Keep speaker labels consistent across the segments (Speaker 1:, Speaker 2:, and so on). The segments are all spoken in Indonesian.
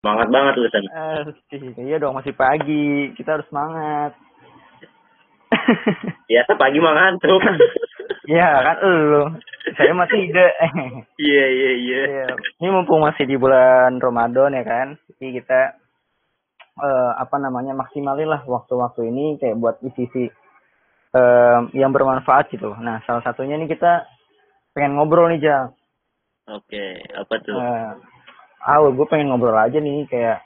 Speaker 1: Semangat banget lu, San.
Speaker 2: Eh, iya dong masih pagi, kita harus semangat.
Speaker 1: Biasa pagi mah ngantuk.
Speaker 2: Iya kan lu. Saya masih ide.
Speaker 1: Iya, iya, iya.
Speaker 2: Iya. Ini mumpung masih di bulan Ramadan ya kan. Jadi kita eh, apa namanya maksimalin lah waktu-waktu ini kayak buat isi-isi eh, yang bermanfaat gitu. Nah, salah satunya nih kita pengen ngobrol nih, Jal.
Speaker 1: Oke, apa tuh?
Speaker 2: Eh, ah, gue pengen ngobrol aja nih kayak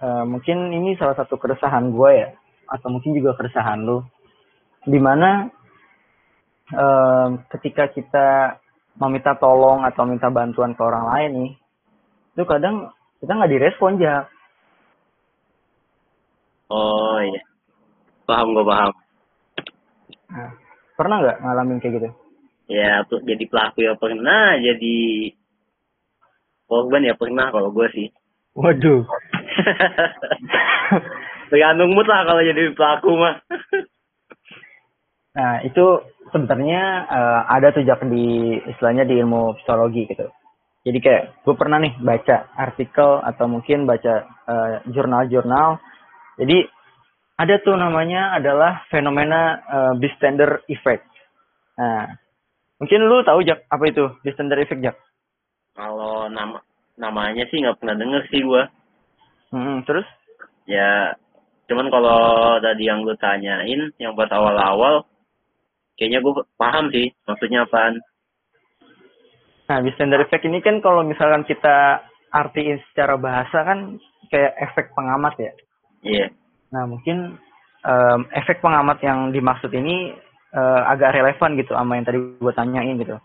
Speaker 2: eh, mungkin ini salah satu keresahan gue ya atau mungkin juga keresahan lu di mana eh, ketika kita meminta tolong atau minta bantuan ke orang lain nih itu kadang kita nggak direspon ya
Speaker 1: Oh, iya. Paham gue paham.
Speaker 2: nah, pernah nggak ngalamin kayak gitu
Speaker 1: Ya, tuh jadi pelaku ya pernah, jadi korban ya pernah kalau gue sih.
Speaker 2: waduh.
Speaker 1: Tergantung mood lah kalau jadi pelaku mah.
Speaker 2: nah itu sebenarnya eh, ada tuh Jak di istilahnya di ilmu psikologi gitu. Jadi kayak gue pernah nih baca artikel atau mungkin baca eh, jurnal-jurnal. Jadi ada tuh namanya adalah fenomena eh, bystander effect. Nah mungkin lu tahu Jak apa itu bystander effect Jak
Speaker 1: Kalau nama namanya sih nggak pernah denger sih gue.
Speaker 2: Hmm, terus
Speaker 1: Ya, cuman kalau tadi yang lu tanyain, yang buat awal-awal, kayaknya gue paham sih maksudnya apaan.
Speaker 2: Nah, bystander effect ini kan kalau misalkan kita artiin secara bahasa kan kayak efek pengamat ya.
Speaker 1: Iya.
Speaker 2: Nah, mungkin em, efek pengamat yang dimaksud ini eh, agak relevan gitu sama yang tadi gue tanyain gitu.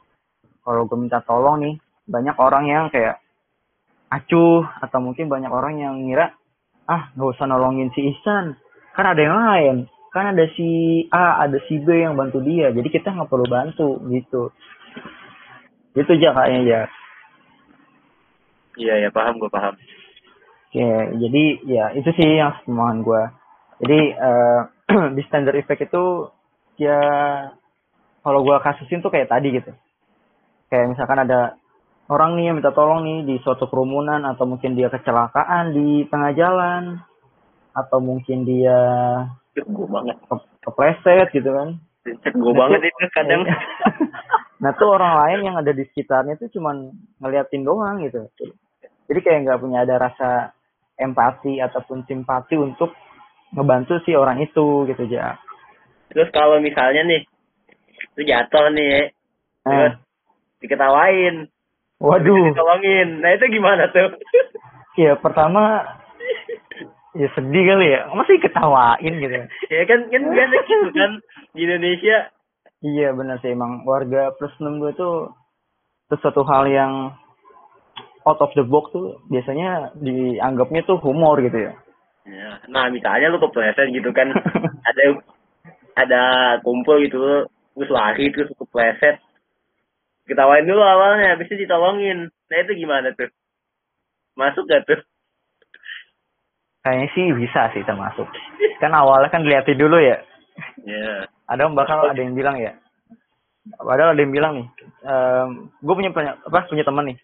Speaker 2: Kalau gue minta tolong nih, banyak orang yang kayak acuh atau mungkin banyak orang yang ngira ah nggak usah nolongin si Ihsan, kan ada yang lain, kan ada si A, ada si B yang bantu dia, jadi kita nggak perlu bantu gitu. Gitu aja kayaknya ya.
Speaker 1: Iya, ya paham gue paham.
Speaker 2: Oke, jadi ya itu sih yang pemahaman gue. Jadi eh di standard effect itu ya kalau gue kasusin tuh kayak tadi gitu. Kayak misalkan ada orang nih yang minta tolong nih di suatu kerumunan atau mungkin dia kecelakaan di tengah jalan atau mungkin dia
Speaker 1: Gue banget.
Speaker 2: ke- kepleset gitu kan.
Speaker 1: Gue banget itu kadang.
Speaker 2: nah tuh orang lain yang ada di sekitarnya tuh cuman ngeliatin doang gitu. Jadi kayak nggak punya ada rasa empati ataupun simpati untuk ngebantu si orang itu gitu aja.
Speaker 1: Terus kalau misalnya nih, lu jatuh nih, terus
Speaker 2: Nah,
Speaker 1: diketawain,
Speaker 2: waduh,
Speaker 1: ditolongin. Nah itu gimana tuh?
Speaker 2: ya pertama ya sedih kali ya, masih ketawain gitu.
Speaker 1: ya kan kan biasa gitu kan di Indonesia.
Speaker 2: Iya benar sih emang warga plus 62 itu sesuatu hal yang out of the box tuh biasanya dianggapnya tuh humor gitu ya.
Speaker 1: Ya, Nah misalnya lu kepleset gitu kan, ada ada kumpul gitu, terus lari terus kepleset, ketawain dulu awalnya, habis itu ditolongin. Nah itu gimana tuh? Masuk gak tuh?
Speaker 2: Kayaknya sih bisa sih termasuk. Kan awalnya kan dilihatin dulu ya.
Speaker 1: Ya.
Speaker 2: Ada bakal ada yang bilang ya. Padahal ada yang bilang nih, gue punya apa punya teman nih.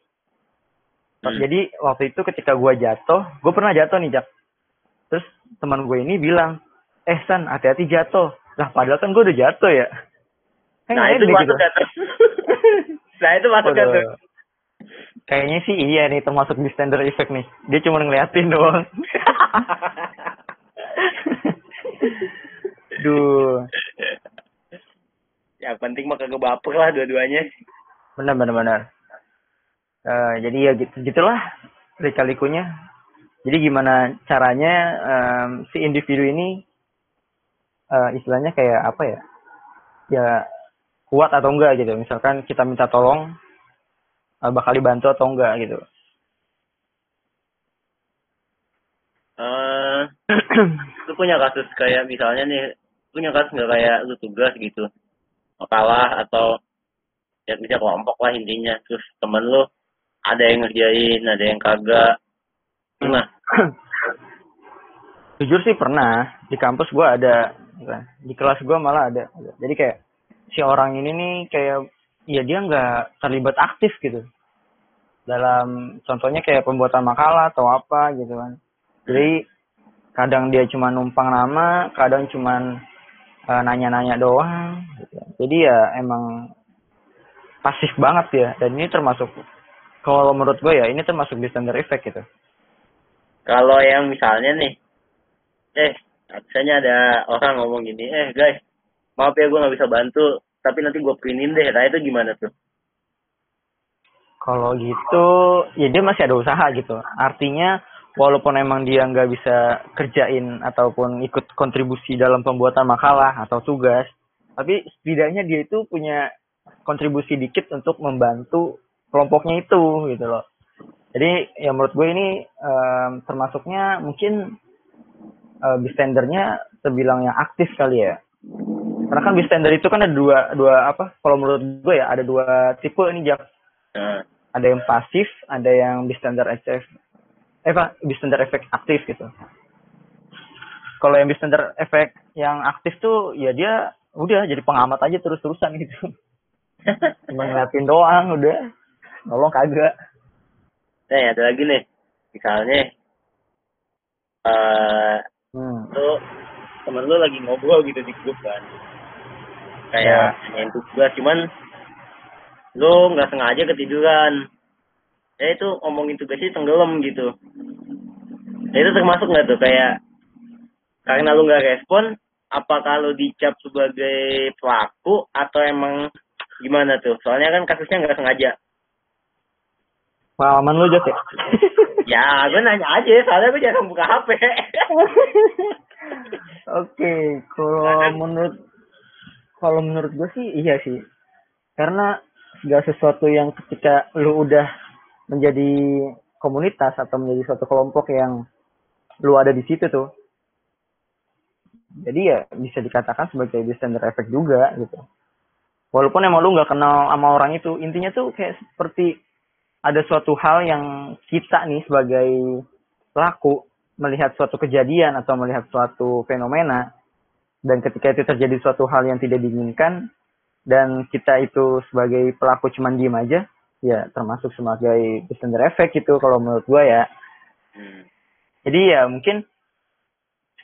Speaker 1: Hmm.
Speaker 2: Jadi waktu itu ketika gue jatuh, gue pernah jatuh nih Jak. Terus teman gue ini bilang, eh San hati-hati jatuh. Lah padahal kan gue udah jatuh ya. Kan
Speaker 1: Nah
Speaker 2: nggak
Speaker 1: itu
Speaker 2: enak
Speaker 1: masuk gak tuh? nah itu masuk gak tuh?
Speaker 2: Kayaknya sih iya nih termasuk di standard effect nih. Dia cuma ngeliatin doang. Duh,
Speaker 1: Yang penting mah kagak baper lah dua-duanya.
Speaker 2: benar benar benar. Eh, jadi ya gitu, gitulah lika-likunya. Jadi gimana caranya em, si individu ini eh, istilahnya kayak apa ya? Ya kuat atau enggak gitu. Misalkan kita minta tolong eh, bakal dibantu atau enggak gitu.
Speaker 1: Eh, lu punya kasus kayak misalnya nih, punya kasus nggak kayak lu tugas gitu, mau kalah atau ya bisa kelompok lah intinya, terus temen lu ada yang ngerjain, ada yang kagak, gimana?
Speaker 2: Jujur sih pernah di kampus gua ada, di kelas gua malah ada. Jadi kayak si orang ini nih kayak ya dia nggak terlibat aktif gitu. dalam contohnya kayak pembuatan makalah atau apa gitu kan jadi kadang dia cuma numpang nama kadang cuma uh, nanya-nanya doang gitu. jadi ya emang pasif banget ya dan ini termasuk kalau menurut gue ya ini termasuk bystander effect gitu
Speaker 1: kalau yang misalnya nih eh misalnya ada orang ngomong gini eh guys maaf ya gue nggak bisa bantu tapi nanti gue printin deh. Nah itu gimana tuh?
Speaker 2: Kalau gitu ya dia masih ada usaha gitu. Artinya walaupun emang dia nggak bisa kerjain ataupun ikut kontribusi dalam pembuatan makalah atau tugas tapi setidaknya dia itu punya kontribusi dikit untuk membantu kelompoknya itu gitu loh. Jadi ya menurut gue ini um, termasuknya mungkin uh, bystandernya terbilang yang aktif kali ya karena kan bystander itu kan ada dua dua apa kalau menurut gue ya ada dua tipe ini jak hmm. ada yang pasif ada yang bystander aktif eh apa bystander efek aktif gitu. Kalau yang bystander efek yang aktif tuh ya dia udah jadi pengamat aja terus terusan gitu. Cuma ngeliatin doang udah. Nolong kagak.
Speaker 1: Nih ada lagi nih. Misalnya uh, hmm. lu temen lu lagi ngobrol gitu di grup kan kayak ya. nanyain tugas cuman lu nggak sengaja ketiduran. Ya itu ngomongin tugasnya tenggelam gitu. Ya itu termasuk nggak tuh? Kayak karena lu nggak respon apa kalau dicap sebagai pelaku atau emang gimana tuh? Soalnya kan kasusnya nggak sengaja.
Speaker 2: Pengalaman lu Jok ya?
Speaker 1: Ya gue nanya aja soalnya gue jarang buka HP
Speaker 2: oke okay, kalau menurut kalau menurut gue sih iya sih. Karena segala sesuatu yang ketika lu udah menjadi komunitas atau menjadi suatu kelompok yang lu ada di situ tuh jadi ya bisa dikatakan sebagai bystander effect juga gitu. Walaupun emang lu nggak kenal sama orang itu intinya tuh kayak seperti ada suatu hal yang kita nih sebagai pelaku melihat suatu kejadian atau melihat suatu fenomena dan ketika itu terjadi suatu hal yang tidak diinginkan dan kita itu sebagai pelaku cuma diem aja ya termasuk sebagai bystander effect gitu kalau menurut gue ya hmm. jadi ya mungkin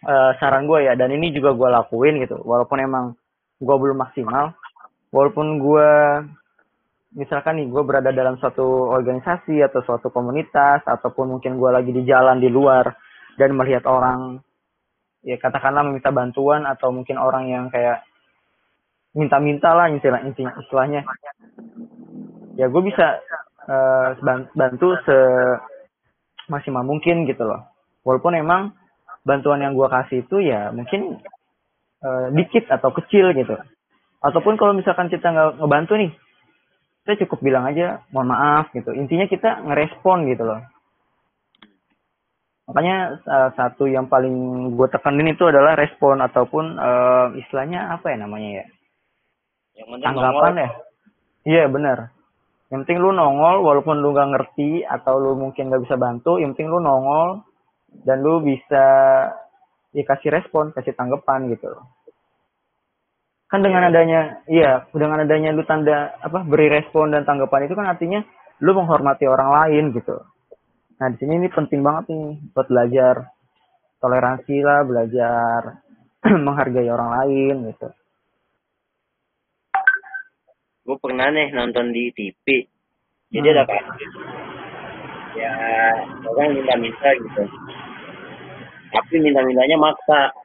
Speaker 2: uh, saran gue ya dan ini juga gue lakuin gitu walaupun emang gue belum maksimal walaupun gue misalkan nih gue berada dalam suatu organisasi atau suatu komunitas ataupun mungkin gue lagi di jalan di luar dan melihat orang ya katakanlah meminta bantuan atau mungkin orang yang kayak minta-minta lah istilah intinya istilahnya. Ya gue bisa uh, bantu se maksimal mungkin gitu loh. Walaupun emang bantuan yang gue kasih itu ya mungkin uh, dikit atau kecil gitu. Ataupun kalau misalkan kita nggak ngebantu nih kita cukup bilang aja mohon maaf gitu. Intinya kita ngerespon gitu loh makanya salah satu yang paling gue tekanin itu adalah respon ataupun uh, istilahnya apa ya namanya ya?
Speaker 1: Yang
Speaker 2: tanggapan ya? Iya benar. Yang penting lu nongol walaupun lu gak ngerti atau lu mungkin gak bisa bantu yang penting lu nongol dan lu bisa dikasih respon kasih tanggapan gitu. Kan dengan iya. adanya iya dengan adanya lu tanda apa beri respon dan tanggapan itu kan artinya lu menghormati orang lain gitu Nah, di sini ini penting banget nih buat belajar toleransi lah, belajar menghargai orang lain gitu.
Speaker 1: Gue pernah nih nonton di TV. Jadi hmm. ada kasus. Ya, orang minta-minta gitu. Tapi minta-mintanya maksa.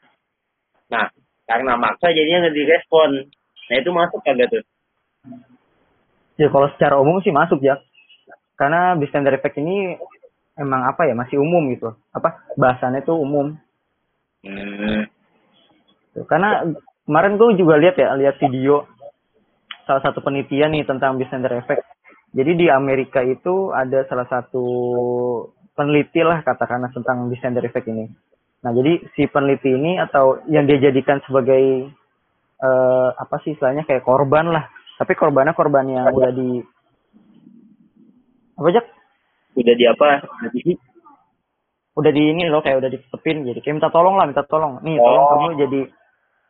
Speaker 1: Nah, karena maksa jadinya nggak direspon. Nah, itu masuk kagak tuh?
Speaker 2: Ya, kalau secara umum sih masuk ya. Karena bystander effect ini emang apa ya? Masih umum gitu. Apa? Bahasannya tuh umum. Hmm. karena kemarin gue juga lihat ya lihat video salah satu penelitian nih tentang bystander effect. Jadi di Amerika itu ada salah satu peneliti lah katakanlah tentang bystander effect ini. Nah jadi si peneliti ini atau yang dia jadikan sebagai uh, apa sih istilahnya kayak korban lah. Tapi korbannya korban yang udah di apa aja
Speaker 1: udah di apa
Speaker 2: udah di ini loh kayak udah ditepin jadi kayak minta tolong lah minta tolong nih tolong oh. kamu jadi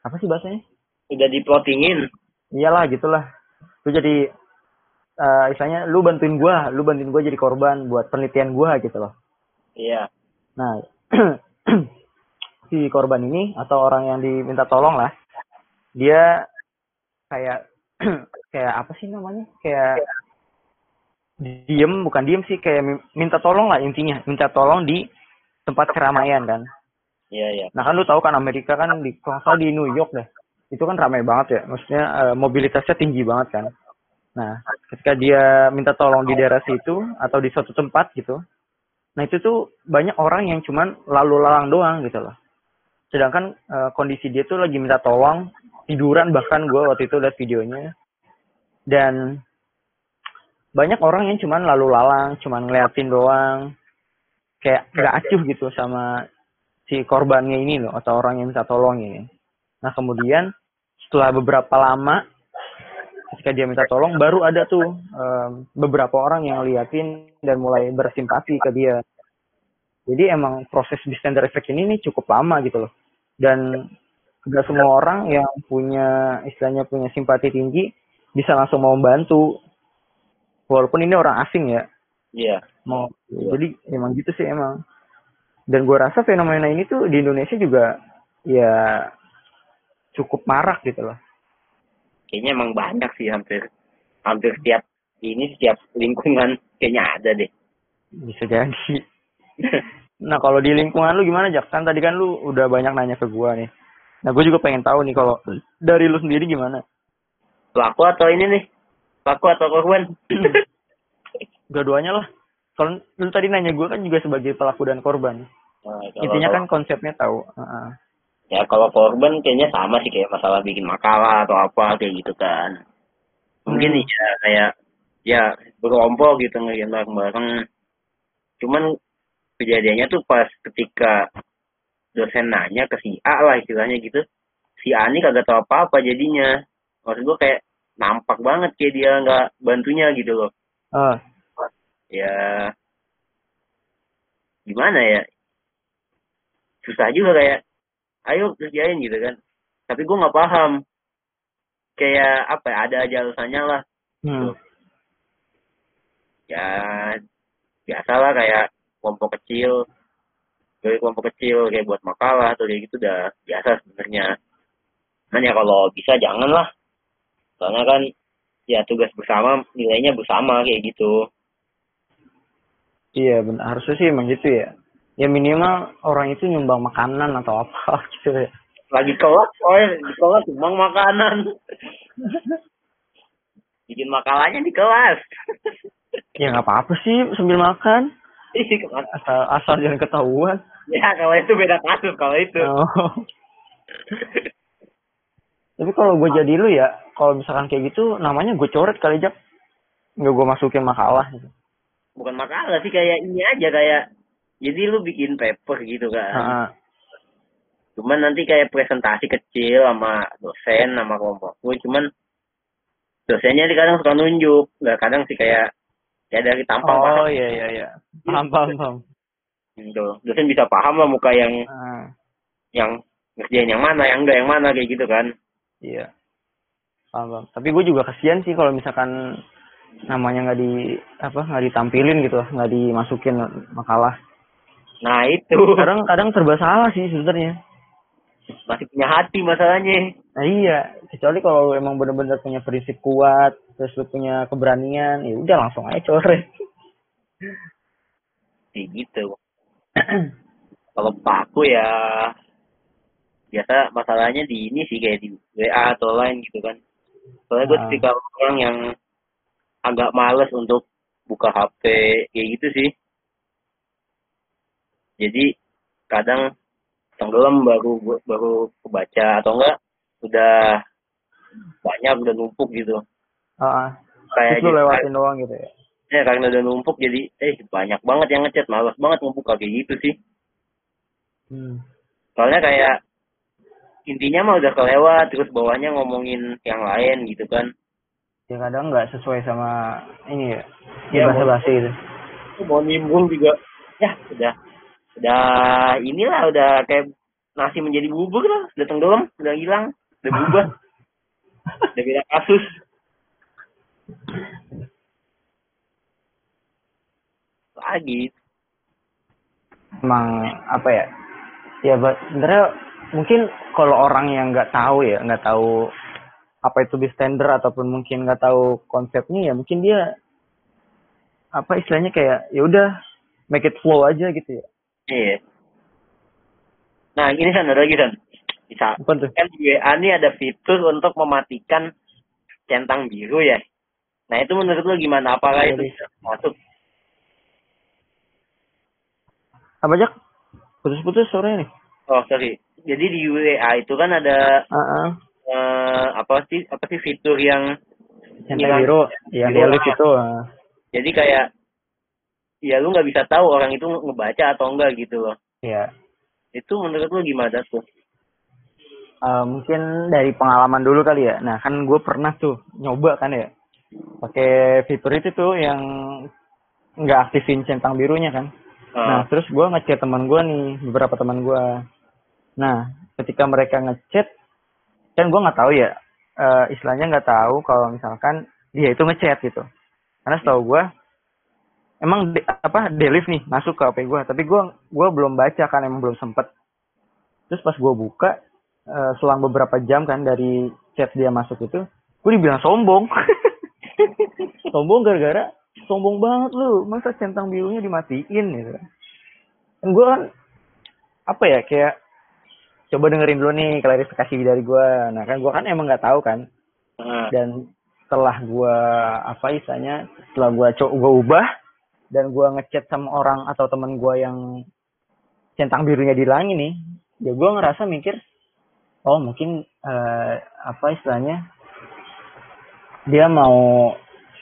Speaker 2: apa sih bahasanya
Speaker 1: udah diplotingin
Speaker 2: iyalah gitulah itu jadi uh, istilahnya lu bantuin gua, lu bantuin gua jadi korban buat penelitian gua gitu loh.
Speaker 1: Iya.
Speaker 2: Nah, si korban ini atau orang yang diminta tolong lah, dia kayak kayak apa sih namanya? Kayak diem bukan diem sih kayak minta tolong lah intinya. Minta tolong di tempat keramaian kan
Speaker 1: iya iya.
Speaker 2: Nah kan lu tahu kan Amerika kan di kalau di New York deh. Itu kan ramai banget ya. Maksudnya uh, mobilitasnya tinggi banget kan. Nah ketika dia minta tolong di daerah situ atau di suatu tempat gitu nah itu tuh banyak orang yang cuman lalu lalang doang gitu loh. Sedangkan uh, kondisi dia tuh lagi minta tolong tiduran bahkan gue waktu itu lihat videonya. Dan banyak orang yang cuman lalu lalang, cuman ngeliatin doang, kayak nggak acuh gitu sama si korbannya ini loh atau orang yang minta tolong ini. Nah kemudian setelah beberapa lama ketika dia minta tolong baru ada tuh um, beberapa orang yang liatin dan mulai bersimpati ke dia. Jadi emang proses bystander effect ini nih cukup lama gitu loh. Dan gak semua orang yang punya istilahnya punya simpati tinggi bisa langsung mau membantu walaupun ini orang asing ya.
Speaker 1: Iya. Yeah.
Speaker 2: mau yeah. jadi emang gitu sih emang. Dan gue rasa fenomena ini tuh di Indonesia juga ya cukup marak gitu loh.
Speaker 1: Kayaknya emang banyak sih hampir hampir setiap ini setiap lingkungan kayaknya ada deh.
Speaker 2: Bisa jadi. Nah kalau di lingkungan lu gimana Jak? kan tadi kan lu udah banyak nanya ke gue nih. Nah gue juga pengen tahu nih kalau dari lu sendiri gimana?
Speaker 1: Pelaku atau ini nih Pelaku atau korban?
Speaker 2: Dua-duanya lah. Kalau lu tadi nanya gue kan juga sebagai pelaku dan korban. Nah, Intinya kan konsepnya tahu. Uh-uh.
Speaker 1: Ya kalau korban kayaknya sama sih kayak masalah bikin makalah atau apa kayak gitu kan. Mungkin hmm. ya kayak ya berkelompok gitu ngeliat bareng-bareng. Cuman kejadiannya tuh pas ketika dosen nanya ke si A lah istilahnya gitu. Si A ini kagak tahu apa-apa jadinya. Maksud gue kayak nampak banget kayak dia nggak bantunya gitu loh.
Speaker 2: Uh.
Speaker 1: Ya gimana ya? Susah juga kayak, ayo kerjain gitu kan. Tapi gue nggak paham. Kayak apa ya, ada aja alasannya lah.
Speaker 2: Hmm. Gitu.
Speaker 1: Ya biasalah kayak kelompok kecil dari kelompok kecil kayak buat makalah atau kayak gitu udah biasa sebenarnya. Hanya kalau bisa jangan lah soalnya kan ya tugas bersama nilainya bersama kayak gitu.
Speaker 2: Iya benar harusnya sih emang gitu ya. Ya minimal orang itu nyumbang makanan atau apa gitu ya.
Speaker 1: Lagi kelas oh di kelas nyumbang makanan. Bikin makalahnya di kelas.
Speaker 2: Ya nggak apa-apa sih sambil makan. Asal asal jangan ketahuan.
Speaker 1: Ya kalau itu beda kasus kalau itu. Oh.
Speaker 2: Tapi kalau gue jadi lu ya, kalau misalkan kayak gitu, namanya gue coret kali jak, nggak gue masukin makalah gitu.
Speaker 1: Bukan makalah sih kayak ini aja kayak, jadi lu bikin paper gitu kan. Ha. Cuman nanti kayak presentasi kecil sama dosen sama kelompok gue, cuman dosennya di kadang suka nunjuk, nggak kadang sih kayak kayak dari tampang.
Speaker 2: Oh iya iya iya, paham paham paham.
Speaker 1: Gitu. Dosen bisa paham lah muka yang ha. yang ngerjain yang mana, yang enggak yang mana kayak gitu kan.
Speaker 2: Iya. Paham, Tapi gue juga kasihan sih kalau misalkan namanya nggak di apa nggak ditampilin gitu, nggak dimasukin makalah.
Speaker 1: Nah itu.
Speaker 2: Kadang kadang serba salah sih sebenarnya.
Speaker 1: Masih punya hati masalahnya.
Speaker 2: Nah iya, kecuali kalau emang bener-bener punya prinsip kuat, terus lu punya keberanian, ya udah langsung aja coret.
Speaker 1: Kayak gitu. kalau paku ya biasa masalahnya di ini sih kayak di WA atau lain gitu kan soalnya gue ah. orang yang agak males untuk buka HP kayak gitu sih. Jadi kadang tenggelam baru baru kebaca. Atau enggak udah banyak udah numpuk gitu.
Speaker 2: Uh, kayak gitu. lewatin doang gitu ya?
Speaker 1: Ya karena udah numpuk jadi eh banyak banget yang ngechat males banget ngumpuk kayak gitu sih.
Speaker 2: Hmm.
Speaker 1: soalnya kayak intinya mah udah kelewat terus bawahnya ngomongin yang lain gitu kan.
Speaker 2: Ya kadang nggak sesuai sama ini ya ya, bahasa basi itu.
Speaker 1: Mau nimbul juga. Ya udah. Udah inilah udah kayak nasi menjadi bubur lah. Udah tenggelam udah hilang udah berubah. Udah beda kasus. Lagi.
Speaker 2: Emang apa ya? Ya sebenarnya mungkin kalau orang yang nggak tahu ya nggak tahu apa itu bystander ataupun mungkin nggak tahu konsepnya ya mungkin dia apa istilahnya kayak ya udah make it flow aja gitu ya.
Speaker 1: Iya. Nah gini san ada lagi san. Bisa. Kan di WA ini ada fitur untuk mematikan centang biru ya. Nah itu menurut lo gimana? Apakah
Speaker 2: Iya,
Speaker 1: itu
Speaker 2: bisa.
Speaker 1: masuk?
Speaker 2: Apa aja putus-putus sore nih.
Speaker 1: Oh sorry jadi di WA itu kan ada
Speaker 2: ah ah.
Speaker 1: eh, apa sih apa sih fitur yang
Speaker 2: centang biru yang
Speaker 1: Biru.
Speaker 2: itu ah.
Speaker 1: jadi kayak ya lu nggak bisa tahu orang itu ngebaca atau enggak gitu loh
Speaker 2: ya
Speaker 1: itu menurut lu gimana tuh
Speaker 2: Eh, mungkin dari pengalaman dulu kali ya. Nah, kan gue pernah tuh nyoba kan ya. Pakai fitur itu tuh yang nggak aktifin centang birunya kan. Nah,
Speaker 1: Eh,
Speaker 2: terus gue ngechat teman gue nih, beberapa teman gue. Nah, ketika mereka ngechat, kan gue nggak tahu ya, eh, istilahnya nggak tahu kalau misalkan dia itu ngechat gitu. Karena setahu gue, emang de- apa delete nih masuk ke HP gue, tapi gue gua belum baca kan, emang belum sempet. Terus pas gue buka, eh, selang beberapa jam kan dari chat dia masuk itu, gue dibilang sombong. sombong gara-gara sombong banget lu, masa centang birunya dimatiin gitu. Dan gue kan apa ya kayak coba dengerin dulu nih klarifikasi dari gue. Nah kan gue kan emang nggak tahu kan. Dan setelah gue apa istilahnya setelah gue coba gue ubah dan gue ngechat sama orang atau teman gue yang centang birunya dihilangin nih, ya gue ngerasa mikir, oh mungkin eh, apa istilahnya dia mau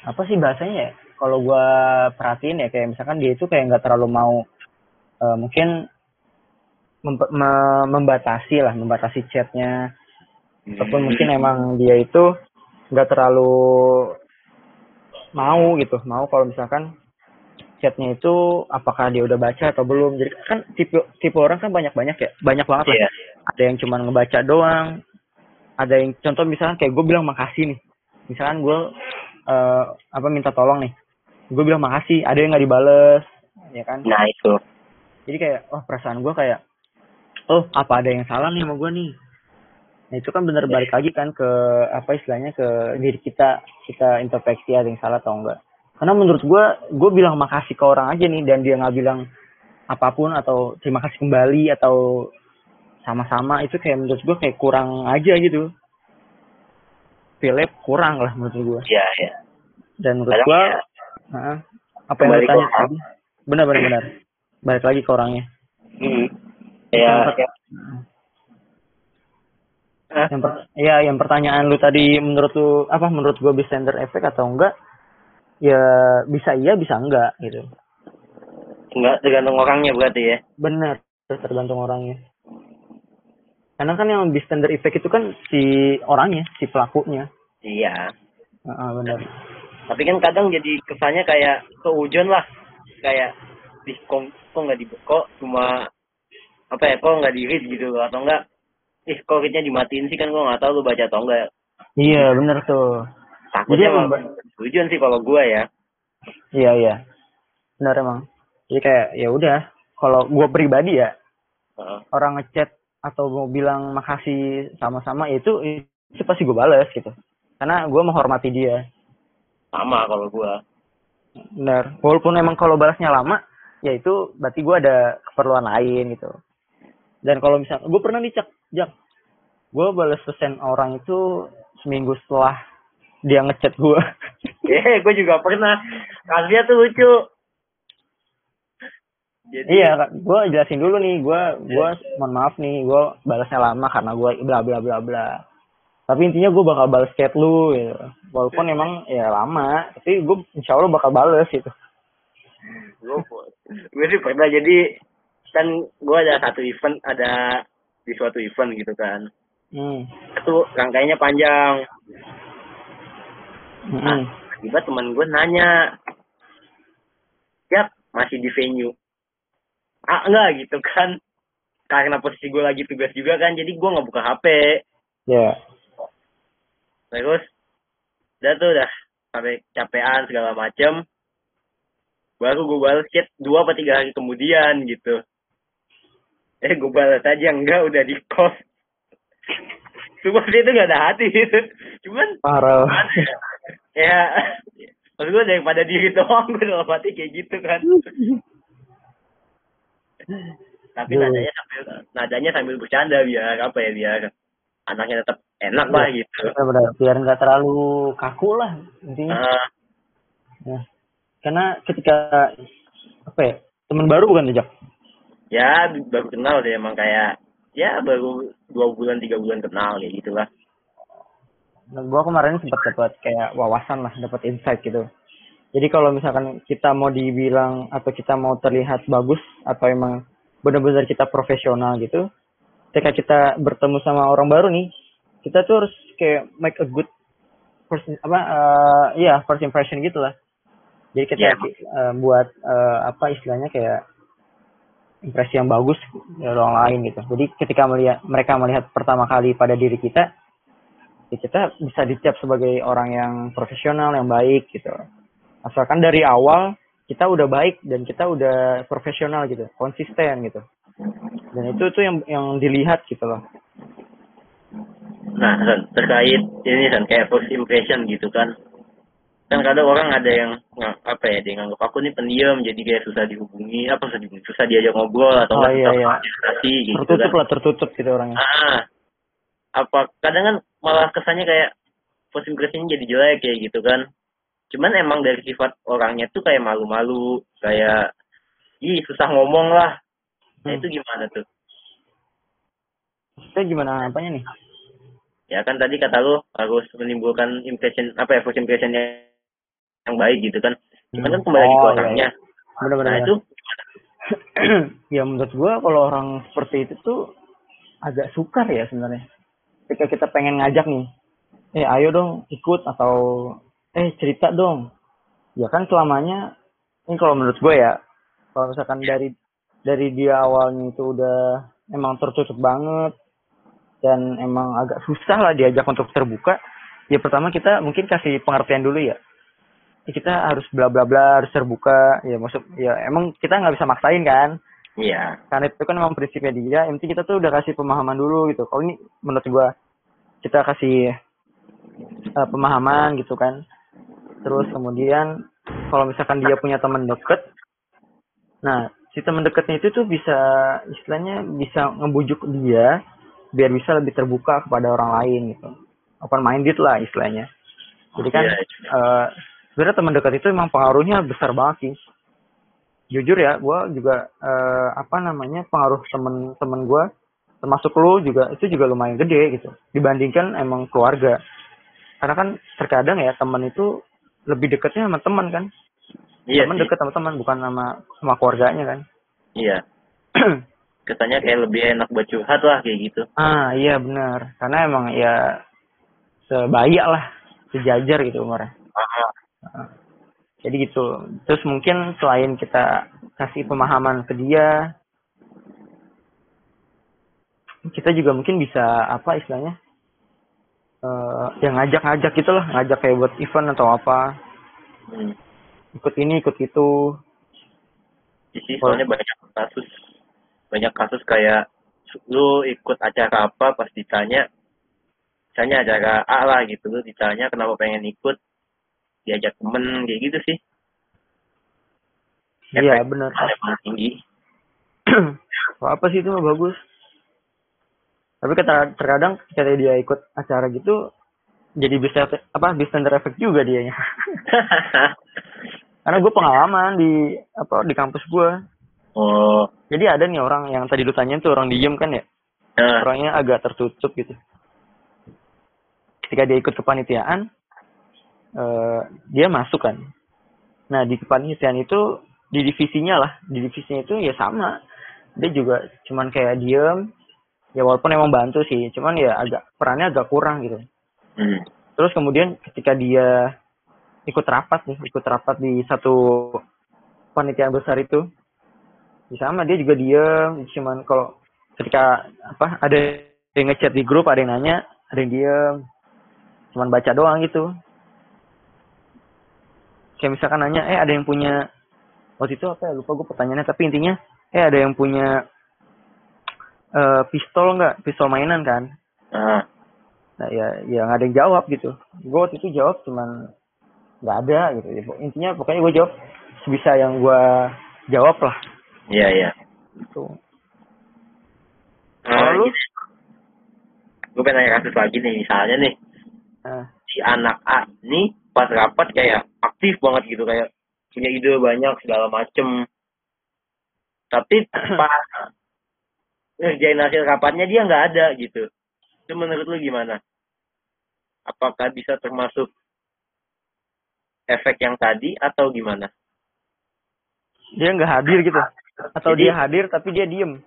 Speaker 2: apa sih bahasanya ya? Kalau gue perhatiin ya kayak misalkan dia itu kayak nggak terlalu mau eh, mungkin mempe- me- membatasi lah, membatasi chatnya. Ataupun mungkin emang dia itu nggak terlalu mau gitu. Mau kalau misalkan chatnya itu apakah dia udah baca atau belum. Jadi kan tipe tipe orang kan banyak banyak ya. Banyak banget lah.
Speaker 1: Iya.
Speaker 2: ada yang cuma ngebaca doang. Ada yang contoh misalkan kayak gue bilang makasih nih. Misalkan gue eh, apa minta tolong nih. Gue bilang makasih ada yang nggak dibales ya kan?
Speaker 1: Nah itu.
Speaker 2: Jadi kayak oh perasaan gue kayak oh apa ada yang salah nih sama gue nih? Nah itu kan bener balik lagi kan ke apa istilahnya ke diri kita kita introspeksi ada yang salah atau enggak. Karena menurut gue gue bilang makasih ke orang aja nih dan dia nggak bilang apa pun atau terima kasih kembali atau sama-sama. Itu kayak menurut gue kayak kurang aja gitu. Philip kurang lah menurut gue
Speaker 1: ya ya
Speaker 2: dan menurut gue
Speaker 1: ya,
Speaker 2: apa yang
Speaker 1: Kembali
Speaker 2: lu tanya
Speaker 1: ke orang.
Speaker 2: tadi? Benar benar benar. Balik lagi ke orangnya.
Speaker 1: Hmm. Ya,
Speaker 2: Yang
Speaker 1: ya.
Speaker 2: Per- ya yang pertanyaan lu tadi menurut lu apa menurut gue bisa standard efek atau enggak ya bisa iya bisa enggak gitu
Speaker 1: Enggak tergantung orangnya berarti ya.
Speaker 2: benar tergantung orangnya karena kan yang bisa standard efek itu kan si orangnya si pelakunya
Speaker 1: Iya.
Speaker 2: Heeh, benar
Speaker 1: Tapi kan kadang jadi kesannya kayak keujon lah. Kayak di kok kok nggak di kok cuma apa ya kok nggak di read gitu? Loh atau enggak ih kok readnya dimatiin sih kan? Gua nggak tahu lu baca atau enggak
Speaker 2: iya benar tuh.
Speaker 1: Takutnya
Speaker 2: emang
Speaker 1: keujon sih kalau gua ya.
Speaker 2: Iya iya. Benar emang. Jadi kayak ya udah kalau gue pribadi ya
Speaker 1: Heeh.
Speaker 2: orang ngechat atau mau bilang makasih sama-sama itu itu pasti gue bales gitu. Karena gue menghormati dia.
Speaker 1: Sama kalau gua.
Speaker 2: Benar walaupun emang kalau balasnya lama ya itu berarti gue ada keperluan lain gitu dan kalau misalnya gue pernah nih cak jak gue balas pesan orang itu seminggu setelah dia ngechat gue
Speaker 1: eh gue juga pernah. Kasusnya tuh lucu. Jadi
Speaker 2: iya gue jelasin dulu nih. Gue gue mohon maaf nih gue balasnya lama karena gue bla bla bla bla. Tapi intinya gue bakal balas chat lu gitu. walaupun emang ya lama. Tapi gue insya Allah bakal balas gitu.
Speaker 1: Gue gue sih pernah. Jadi kan gue ada satu event ada di suatu event gitu kan.
Speaker 2: Hmm.
Speaker 1: itu rangkaiannya panjang.
Speaker 2: Hmm.
Speaker 1: tiba teman gue nanya siap masih di venue. Ah enggak gitu kan. Karena posisi gue lagi tugas juga kan jadi gue nggak buka hp
Speaker 2: ya.
Speaker 1: Terus udah tuh udah sampai capean segala macem. Baru gue balas chat dua atau tiga hari kemudian gitu eh gue balas aja enggak udah di kos Cuma dia itu gak ada hati. Gitu. Cuman
Speaker 2: parah.
Speaker 1: ya maksud gue daripada diri doang gue dalam hati kayak gitu kan. Tapi
Speaker 2: Duh.
Speaker 1: nadanya sambil nadanya sambil bercanda biar apa ya biar anaknya tetap enak lah gitu.
Speaker 2: benar biar nggak terlalu kaku lah intinya. Nah, karena ketika apa ya teman baru bukan Jack
Speaker 1: ya baru kenal deh emang kayak ya baru dua bulan tiga bulan kenal ya gitulah
Speaker 2: Nah, gua kemarin sempat dapat kayak wawasan lah, dapat insight gitu. Jadi kalau misalkan kita mau dibilang atau kita mau terlihat bagus atau emang benar-benar kita profesional gitu, ketika kita bertemu sama orang baru nih, kita tuh harus kayak make a good first apa eh iya first impression gitu lah. Jadi kita
Speaker 1: Iya.
Speaker 2: eh, buat eh, apa istilahnya kayak impresi yang bagus dari orang lain gitu. Jadi ketika melihat mereka melihat pertama kali pada diri kita, ya kita bisa dicap sebagai orang yang profesional yang baik gitu. Asalkan dari awal kita udah baik dan kita udah profesional gitu konsisten gitu. Dan itu tuh yang yang dilihat gitu loh.
Speaker 1: Nah terkait ini kan kayak first impression gitu kan kan kadang orang ada yang apa ya dia nganggap aku nih pendiam jadi kayak susah dihubungi apa susah dihubungi susah diajak ngobrol atau
Speaker 2: Oh, iya, iya.
Speaker 1: gitu
Speaker 2: tertutup
Speaker 1: kan
Speaker 2: lah tertutup gitu orangnya.
Speaker 1: Ah. Apa kadang kan malah kesannya kayak first impression jadi jelek kayak gitu kan. Cuman emang dari sifat orangnya tuh kayak malu-malu kayak ih susah ngomong lah. Nah
Speaker 2: Hmm.
Speaker 1: itu gimana tuh?
Speaker 2: Kita gimana apanya nih?
Speaker 1: Ya kan tadi kata lu harus menimbulkan impression apa ya first impression yang, baik gitu kan. Cuman kan kembali lagi ke
Speaker 2: Oh, iya,
Speaker 1: orangnya.
Speaker 2: benar-benar
Speaker 1: nah itu
Speaker 2: ya menurut gua kalau orang seperti itu tuh agak sukar ya sebenarnya. Ketika kita pengen ngajak nih eh ayo dong ikut atau eh cerita dong. Ya kan selamanya ini kalau menurut gue ya kalau misalkan dari dari dia awalnya itu udah emang tertutup banget dan emang agak susah lah diajak untuk terbuka ya pertama kita mungkin kasih pengertian dulu ya Ya, kita harus bla bla bla harus terbuka. Ya maksud ya emang kita nggak bisa maksain kan?
Speaker 1: Iya.
Speaker 2: Karena itu kan memang prinsipnya dia. Yang penting kita tuh udah kasih pemahaman dulu gitu. Kalau ini menurut gua kita kasih eh, pemahaman gitu kan. Terus kemudian kalau misalkan dia punya teman deket nah si teman deketnya itu tuh bisa istilahnya bisa ngebujuk dia biar bisa lebih terbuka kepada orang lain gitu. Open minded lah istilahnya. Jadi kan
Speaker 1: Iya.
Speaker 2: eh, sebenarnya teman dekat itu emang pengaruhnya besar banget sih. Jujur ya gue juga eh, apa namanya pengaruh temen-temen gue termasuk lu juga itu juga lumayan gede gitu. Dibandingkan emang keluarga. Karena kan terkadang ya teman itu lebih dekatnya sama teman kan.
Speaker 1: Iya
Speaker 2: teman
Speaker 1: sih.
Speaker 2: deket sama teman bukan sama sama keluarganya kan.
Speaker 1: Iya. Kesannya kayak lebih enak buat curhat lah kayak gitu.
Speaker 2: Ah iya benar. Karena emang ya sebaya lah sejajar gitu umurnya
Speaker 1: Ah,
Speaker 2: jadi gitu. Terus mungkin selain kita kasih pemahaman ke dia kita juga mungkin bisa apa istilahnya eh yang ngajak-ngajak gitu lah. Ngajak kayak buat event atau apa.
Speaker 1: Hmm.
Speaker 2: ikut ini ikut itu.
Speaker 1: Sih soalnya banyak kasus. Banyak kasus kayak lu ikut acara apa pas ditanya misalnya acara A lah gitu. Lu ditanya kenapa pengen ikut diajak temen kayak gitu sih.
Speaker 2: Iya
Speaker 1: emang tinggi.
Speaker 2: Apa sih itu mah bagus. Tapi terkadang ketika dia ikut acara gitu jadi bisa apa bisa efek juga dianya. Karena gue pengalaman di apa di kampus gue
Speaker 1: oh.
Speaker 2: Jadi ada nih orang yang tadi lu tanyain tuh orang diem kan ya?
Speaker 1: Nah
Speaker 2: orangnya agak tertutup gitu. Ketika dia ikut kepanitiaan eh dia masuk kan. Nah di kepanitiaan itu di divisinya lah. Di divisinya itu ya sama. Dia juga cuman kayak diem. Ya walaupun emang bantu sih cuman ya agak perannya agak kurang gitu.
Speaker 1: Hmm.
Speaker 2: terus kemudian ketika dia ikut rapat nih ikut rapat di satu panitiaan besar itu ya sama dia juga diem. Cuman kalau ketika apa ada yang ngechat di grup ada yang nanya ada yang diem. Cuman baca doang gitu kayak misalkan nanya eh ada yang punya waktu itu apa ya lupa gue pertanyaannya tapi intinya eh ada yang punya eh pistol nggak? Pistol mainan kan?
Speaker 1: Nah,
Speaker 2: nah ya ya nggak ada yang jawab gitu. Gue waktu itu jawab cuman nggak ada gitu. Ya intinya pokoknya gue jawab sebisa yang gue jawab lah.
Speaker 1: Iya iya.
Speaker 2: gitu.
Speaker 1: Nah,
Speaker 2: Kalau lu?
Speaker 1: gue pengen nanya kasus lagi nih, misalnya nih,
Speaker 2: nah,
Speaker 1: si anak A nih pas rapat kayak aktif banget gitu, kayak punya ide banyak segala macem. Tapi pas ngerjain hasil rapatnya dia nggak ada gitu. Itu menurut lu gimana? Apakah bisa termasuk efek yang tadi atau gimana?
Speaker 2: dia nggak hadir gitu atau
Speaker 1: Jadi-
Speaker 2: dia hadir tapi dia diem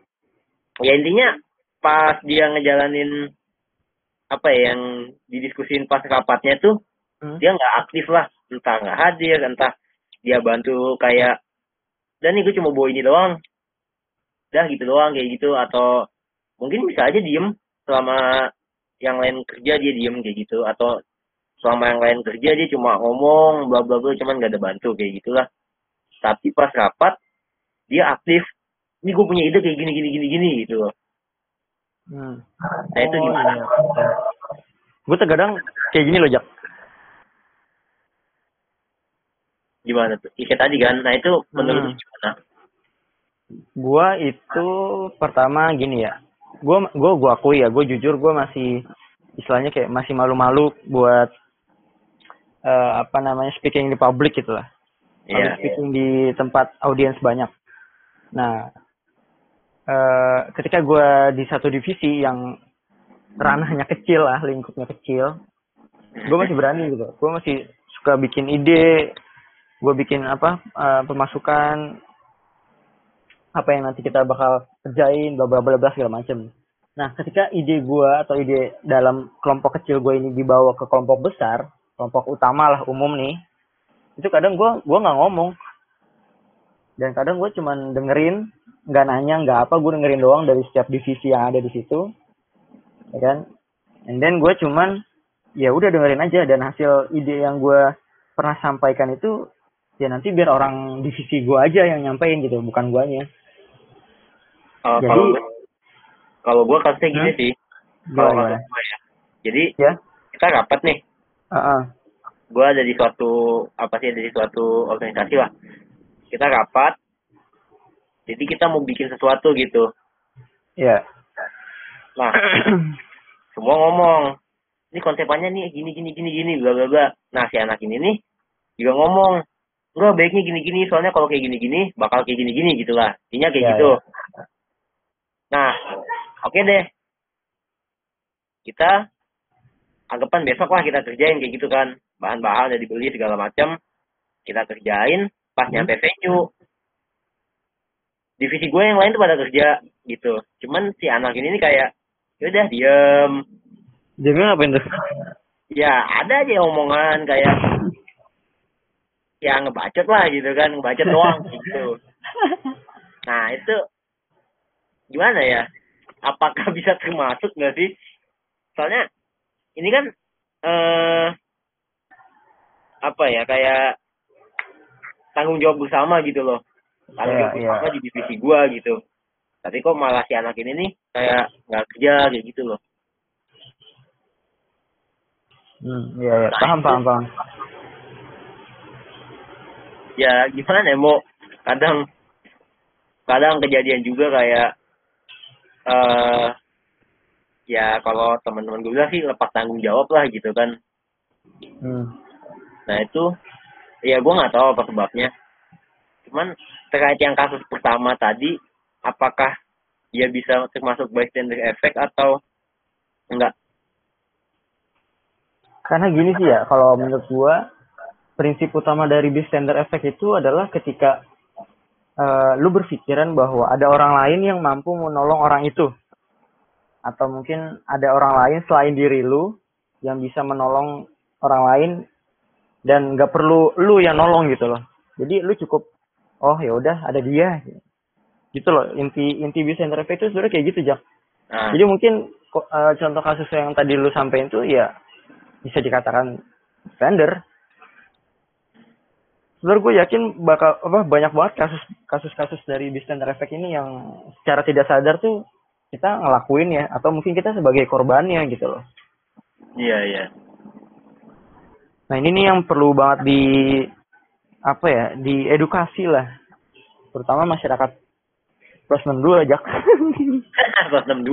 Speaker 1: Ya intinya pas dia ngejalanin apa ya yang didiskusin pas rapatnya tuh
Speaker 2: Hmm.
Speaker 1: dia nggak aktif lah entah nggak hadir entah dia bantu kayak dan nih gue cuma bawa ini doang dah gitu doang kayak gitu atau mungkin bisa aja diem selama yang lain kerja dia diem kayak gitu atau selama yang lain kerja dia cuma ngomong bla bla bla cuman nggak ada bantu kayak gitulah tapi pas rapat dia aktif ini gue punya ide kayak gini gini gini gini gitu loh
Speaker 2: Hmm.
Speaker 1: Nah, itu gimana?
Speaker 2: Gue terkadang kayak gini loh, Jak.
Speaker 1: Gimana tuh Ike tadi kan nah itu menurut
Speaker 2: Hmm.
Speaker 1: gimana
Speaker 2: Gua itu pertama gini ya. Gua gua gua akui ya, gue jujur gue masih istilahnya kayak masih malu-malu buat eh, apa namanya speaking di public gitu lah.
Speaker 1: Iya,
Speaker 2: Public speaking di tempat audiens banyak. Nah, eh ketika gua di satu divisi yang ranahnya kecil lah, lingkupnya kecil, gue masih berani gitu. Gue masih suka bikin ide, gue bikin apa eh, pemasukan apa yang nanti kita bakal kerjain, bla bla bla bla segala macem. Nah, ketika ide gue atau ide dalam kelompok kecil gue ini dibawa ke kelompok besar, kelompok utama lah umum nih, itu kadang gue gua nggak ngomong, dan kadang gue cuman dengerin, nggak nanya, nggak apa, gue dengerin doang dari setiap divisi yang ada di situ, ya kan? And then gue cuman ya udah dengerin aja dan hasil ide yang gue pernah sampaikan itu ya nanti biar orang divisi gue aja yang nyampein gitu, bukan guanya.
Speaker 1: Oh,
Speaker 2: Jadi-
Speaker 1: kalau gue gue kasusnya gini
Speaker 2: Hmm?
Speaker 1: sih. Kalau ya. Jadi
Speaker 2: Ya,
Speaker 1: kita rapat nih.
Speaker 2: Heeh.
Speaker 1: gue ada di suatu apa sih ada di suatu organisasi lah. Kita rapat. Jadi kita mau bikin sesuatu gitu.
Speaker 2: Ya.
Speaker 1: nah semua ngomong. Ini konsepannya nih gini gini gini gini bla bla bla. Nah si anak ini nih juga ngomong enggak baiknya gini gini soalnya kalau kayak gini gini bakal kayak gini gini gitulah. Intinya kayak
Speaker 2: Ya,
Speaker 1: gitu. nah oke deh. Kita anggapan besok lah kita kerjain kayak gitu kan. Bahan-bahan udah dibeli segala macam kita kerjain pas
Speaker 2: Hmm.
Speaker 1: nyampe venue. Divisi gue yang lain tuh pada kerja gitu. Cuman si anak ini nih kayak yaudah diem.
Speaker 2: Jadi ngapain tuh?
Speaker 1: ya ada aja omongan kayak ya ngebacot lah gitu kan ngebacot doang gitu nah itu gimana ya apakah bisa termasuk nggak sih soalnya ini kan eh apa ya kayak tanggung jawab bersama gitu loh tanggung
Speaker 2: Iya,
Speaker 1: jawab
Speaker 2: iya.
Speaker 1: bersama di divisi gua gitu tapi kok malah si anak ini nih kayak nggak kerja kayak gitu loh
Speaker 2: Hmm, iya, iya. Paham, paham, paham.
Speaker 1: Ya gimana ya mau kadang kadang kejadian juga kayak eh ya kalau teman-teman gue bilang sih lepas tanggung jawab lah gitu kan.
Speaker 2: Hmm.
Speaker 1: nah itu ya gue nggak tahu apa sebabnya. Cuman terkait yang kasus pertama tadi apakah dia bisa termasuk bystander effect atau enggak?
Speaker 2: Karena gini sih ya, kalau menurut gua prinsip utama dari bystander effect itu adalah ketika eh, lu berpikiran bahwa ada orang lain yang mampu menolong orang itu. Atau mungkin ada orang lain selain diri lu yang bisa menolong orang lain dan nggak perlu lu yang nolong gitu loh. Jadi lu cukup oh ya udah ada dia gitu loh inti inti bystander effect itu sebenarnya kayak gitu jak
Speaker 1: nah
Speaker 2: jadi mungkin eh, contoh kasus yang tadi lu sampein tuh ya bisa dikatakan standar. Sebenarnya gue yakin bakal apa banyak banget kasus kasus-kasus dari bystander effect ini yang secara tidak sadar tuh kita ngelakuin ya atau mungkin kita sebagai korbannya gitu loh.
Speaker 1: Iya iya.
Speaker 2: Nah ini nih yang perlu banget di apa ya diedukasi lah, terutama masyarakat plus 62 aja.
Speaker 1: plus 62.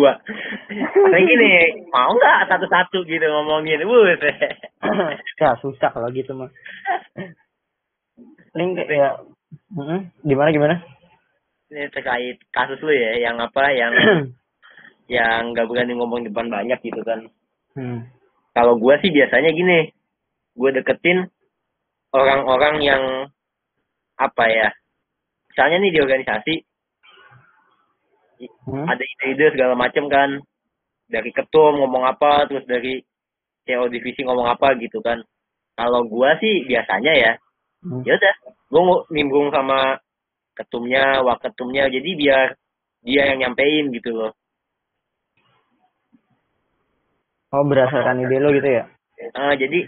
Speaker 1: Kayak gini, mau nggak satu-satu gitu ngomongin? Wus.
Speaker 2: ya susah kalau gitu mah. Link ya, gimana gimana?
Speaker 1: Ini terkait kasus lu ya, yang apa, yang yang nggak berani ngomong depan banyak gitu kan. Hmm. Kalau gue sih biasanya gini, gue deketin orang-orang yang apa ya, misalnya nih di organisasi hmm? ada ide-ide segala macam kan, dari ketum ngomong apa, terus dari CEO divisi ngomong apa gitu kan. Kalau gue sih biasanya ya, hmm. ya udah, gue nimbrung sama ketumnya, waketumnya, jadi biar dia yang nyampein gitu loh.
Speaker 2: Oh berdasarkan ide lo gitu ya?
Speaker 1: Uh, jadi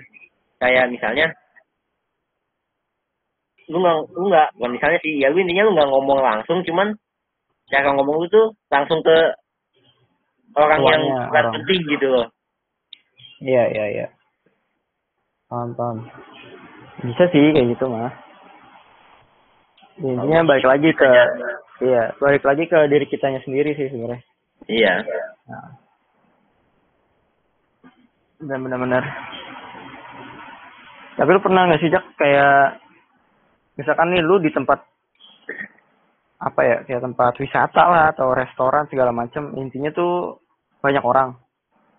Speaker 1: kayak misalnya lu nggak lu nggak misalnya sih ya lu intinya lu nggak ngomong langsung cuman cara ngomong lu tuh langsung ke orang Tuanya, yang orang. penting gitu loh
Speaker 2: iya iya iya paham paham bisa sih kayak gitu mah. Intinya balik lagi ke iya balik lagi ke diri kitanya sendiri sih sebenarnya.
Speaker 1: Iya. Nah.
Speaker 2: Dan benar-benar tapi lu pernah nggak sih Jak kayak misalkan nih lu di tempat apa ya kayak tempat wisata lah atau restoran segala macam intinya tuh banyak orang.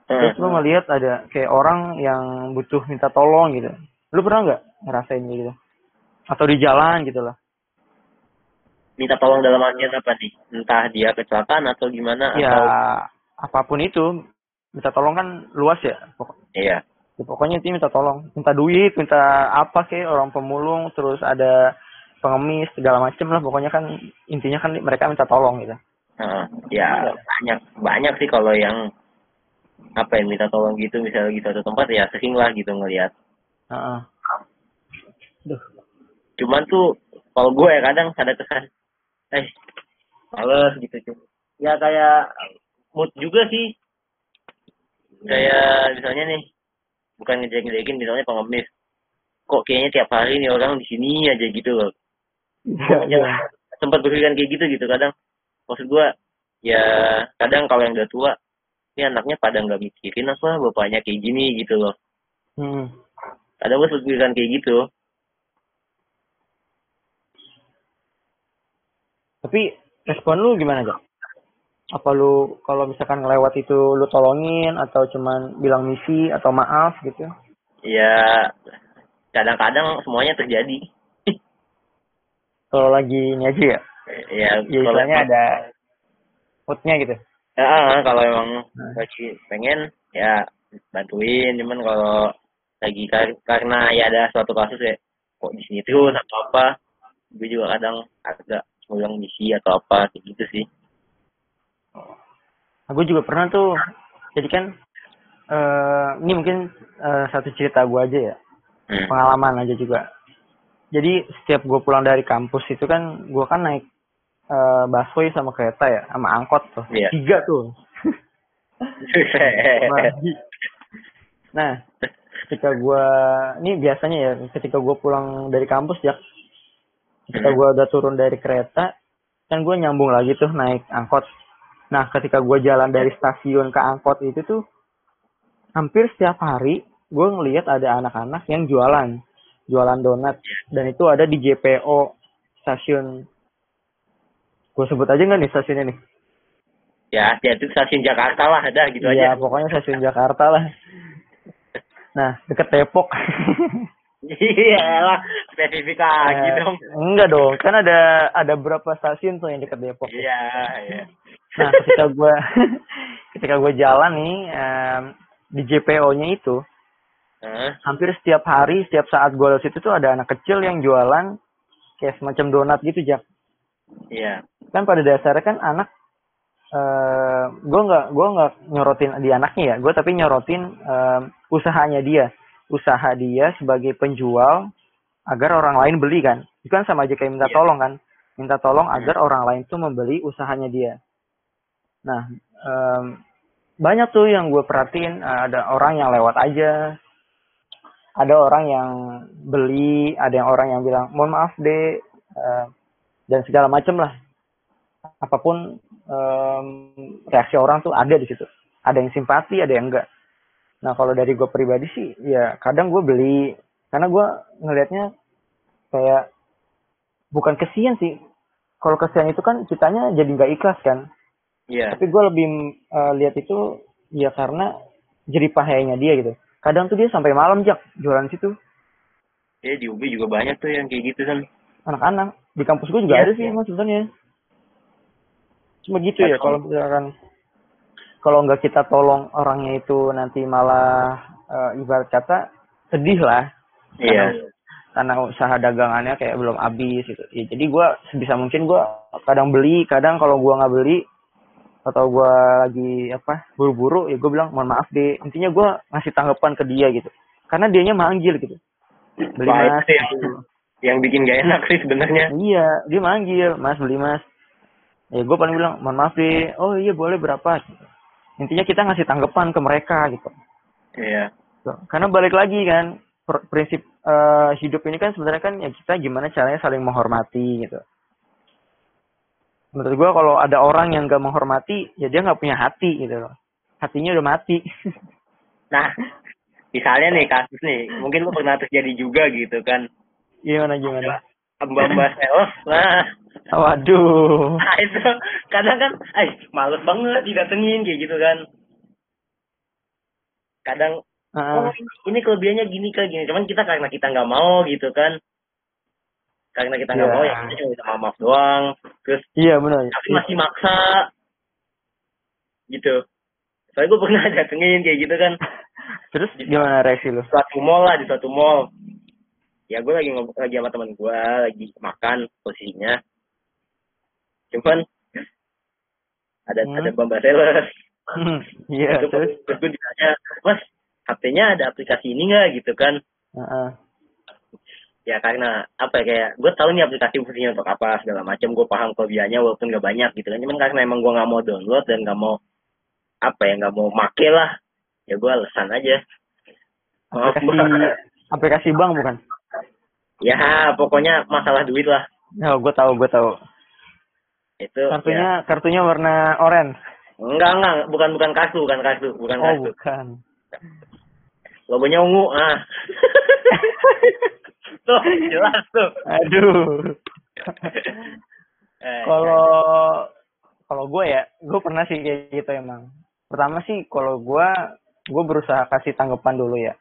Speaker 2: Terus lu ngelihat ada kayak orang yang butuh minta tolong gitu lu pernah nggak ngerasain gitu atau di jalan gitu lah
Speaker 1: minta tolong dalam artian apa nih entah dia kecelakaan atau gimana
Speaker 2: ya atau... apa pun itu minta tolong kan luas ya
Speaker 1: pokoknya. Iya.
Speaker 2: Ya, pokoknya itu minta tolong, minta duit, minta apa sih orang pemulung, terus ada pengemis segala macem lah pokoknya kan intinya kan mereka minta tolong gitu.
Speaker 1: Uh, ya banyak banyak sih kalau yang apa yang minta tolong gitu misalnya gitu satu tempat ya sering lah gitu ngelihat. Uh, Duh. Cuman tuh kalau gue ya kadang ada kesan, eh males gitu cuy. Ya kayak mood juga sih. Kayak misalnya nih bukan ngejek-ngejekin misalnya pengemis kok kayaknya tiap hari nih orang di sini aja gitu loh. Ya, sempat berpikiran kayak gitu gitu kadang. Maksud gua ya kadang kalau yang udah tua ini anaknya pada nggak mikirin apa bapaknya kayak gini gitu loh. Hmm. Kadang gua berpikiran kayak gitu.
Speaker 2: Tapi respon lu gimana Jok? apa lu kalau misalkan ngelewat itu lu tolongin atau cuman bilang misi atau maaf gitu?
Speaker 1: Ya kadang-kadang semuanya terjadi.
Speaker 2: Kalau lagi ini aja ya?
Speaker 1: Ya,
Speaker 2: ya istilahnya ada moodnya gitu.
Speaker 1: Ya kalau emang nah. lagi pengen ya bantuin. Cuman kalau lagi karena ya ada suatu kasus ya kok di sini terus atau apa gue juga kadang agak ngulang misi atau apa kayak gitu sih.
Speaker 2: Aku juga pernah tuh jadi kan uh, ini mungkin uh, satu cerita gue aja ya hmm. pengalaman aja juga. Jadi setiap gue pulang dari kampus itu kan gue kan naik uh, busway sama kereta ya sama angkot tuh. Yeah. tiga tuh. Nah ketika gue ini biasanya ya ketika gue pulang dari kampus ya ketika hmm. gue udah turun dari kereta kan gue nyambung lagi tuh naik angkot Nah, ketika gue jalan dari stasiun ke angkot itu tuh, hampir setiap hari gue ngelihat ada anak-anak yang jualan, jualan donat, dan itu ada di JPO stasiun. Gue sebut aja nggak nih stasiunnya nih?
Speaker 1: Ya, dia itu stasiun Jakarta lah, ada gitu ya, aja.
Speaker 2: Pokoknya stasiun Jakarta lah. Nah, deket Depok.
Speaker 1: Iya lah, spesifik aja
Speaker 2: eh, dong. Enggak dong, kan ada ada berapa stasiun tuh yang dekat Depok.
Speaker 1: Iya, iya.
Speaker 2: Nah, ketika gue ketika gue jalan nih um, di JPO-nya itu, huh? hampir setiap hari, setiap saat gue lewat situ tuh ada anak kecil yang jualan kayak semacam donat gitu, Jak.
Speaker 1: Iya.
Speaker 2: Kan pada dasarnya kan anak uh, gue nggak gue nggak nyorotin di anaknya ya, gue tapi nyorotin um, usahanya dia, usaha dia sebagai penjual agar orang lain beli kan? Itu kan sama aja kayak minta
Speaker 1: Iya.
Speaker 2: tolong kan? Minta tolong
Speaker 1: Hmm.
Speaker 2: agar orang lain tuh membeli usahanya dia. Nah em, banyak tuh yang gue perhatiin. Eh, ada orang yang lewat aja. Ada orang yang beli ada yang orang yang bilang mohon maaf deh eh, dan segala macem lah. Apa pun em, reaksi orang tuh ada di situ. Ada yang simpati ada yang enggak. Nah kalau dari gue pribadi sih ya kadang gue beli. Karena gue ngelihatnya kayak bukan kesian sih. Kalau kesian itu kan kitanya jadi nggak ikhlas kan.
Speaker 1: Iya.
Speaker 2: tapi gue lebih eh, lihat itu ya karena jerih pahayanya dia gitu. Kadang tuh dia sampai malam jak jualan situ.
Speaker 1: Ya di UB juga banyak tuh yang kayak gitu kan.
Speaker 2: anak-anak. Di kampus gue juga
Speaker 1: Iya,
Speaker 2: ada sih
Speaker 1: iya.
Speaker 2: mas sebenarnya cuma gitu ya kalau misalkan kalau nggak kita tolong orangnya itu nanti malah eh, ibarat kata sedih lah.
Speaker 1: Iya.
Speaker 2: karena usaha dagangannya kayak belum habis gitu. Ya, jadi gue sebisa mungkin gue kadang beli kadang kalau gue nggak beli atau gue lagi apa buru-buru ya gue bilang mohon maaf deh intinya gue ngasih tanggapan ke dia gitu. Karena dianya manggil gitu. Beli mas.
Speaker 1: Yang, yang bikin gak enak sih sebenarnya.
Speaker 2: Iya, dia manggil, Mas beli Mas. Ya gue paling bilang, mohon maaf deh, oh iya boleh berapa. Intinya kita ngasih tanggapan ke mereka gitu.
Speaker 1: Iya.
Speaker 2: Tuh. Karena balik lagi kan, pr- prinsip eh, hidup ini kan sebenarnya kan ya kita gimana caranya saling menghormati gitu. Menurut gue kalau ada orang yang gak menghormati, ya dia nggak punya hati gitu loh. Hatinya udah mati.
Speaker 1: Nah, misalnya nih kasus nih, mungkin lu pernah terjadi juga gitu kan.
Speaker 2: gimana gimana?
Speaker 1: Mbak-mbak sales, nah,
Speaker 2: Waduh.
Speaker 1: nah itu kadang kan, eh males banget didatengin kayak gitu kan. Kadang, oh
Speaker 2: Ah,
Speaker 1: ini, kelebihannya gini kan gini, cuman kita karena kita nggak mau gitu kan. Karena kita nggak
Speaker 2: Iya.
Speaker 1: mau ya kita cuma minta maaf doang. Terus
Speaker 2: iya benar.
Speaker 1: tapi masih maksa gitu. Soalnya gue pernah datengin kayak gitu kan.
Speaker 2: Terus gimana reaksi lu?
Speaker 1: suatu mall lah di suatu mall ya gue lagi ngobrol lagi sama teman gue lagi makan posisinya cuman ada
Speaker 2: Hmm.
Speaker 1: ada bamba sales
Speaker 2: Iya,
Speaker 1: Terus-
Speaker 2: terus.
Speaker 1: terus gue ditanya mas HP-nya ada aplikasi ini nggak gitu kan
Speaker 2: Heeh.
Speaker 1: ya karena apa ya kayak gue tahu nih aplikasi fungsinya untuk apa segala macam gue paham kelebihannya walaupun gak banyak gitu kan cuman karena emang gue nggak mau download dan nggak mau apa ya nggak mau make lah ya gue alasan aja Maaf,
Speaker 2: aplikasi
Speaker 1: Mbak.
Speaker 2: aplikasi bank bukan?
Speaker 1: ya pokoknya masalah duit lah
Speaker 2: Oh, gue tahu, gue tahu.
Speaker 1: Itu ya,
Speaker 2: Kartunya kartunya warna oranye.
Speaker 1: enggak enggak bukan bukan kartu bukan kartu bukan
Speaker 2: Oh, bukan.
Speaker 1: logonya ungu ah tuh jelas tuh
Speaker 2: Aduh.
Speaker 1: Eh,
Speaker 2: Kalau kalau gue ya, gue pernah sih kayak gitu emang. Pertama sih kalau gue gue berusaha kasih tanggapan dulu ya.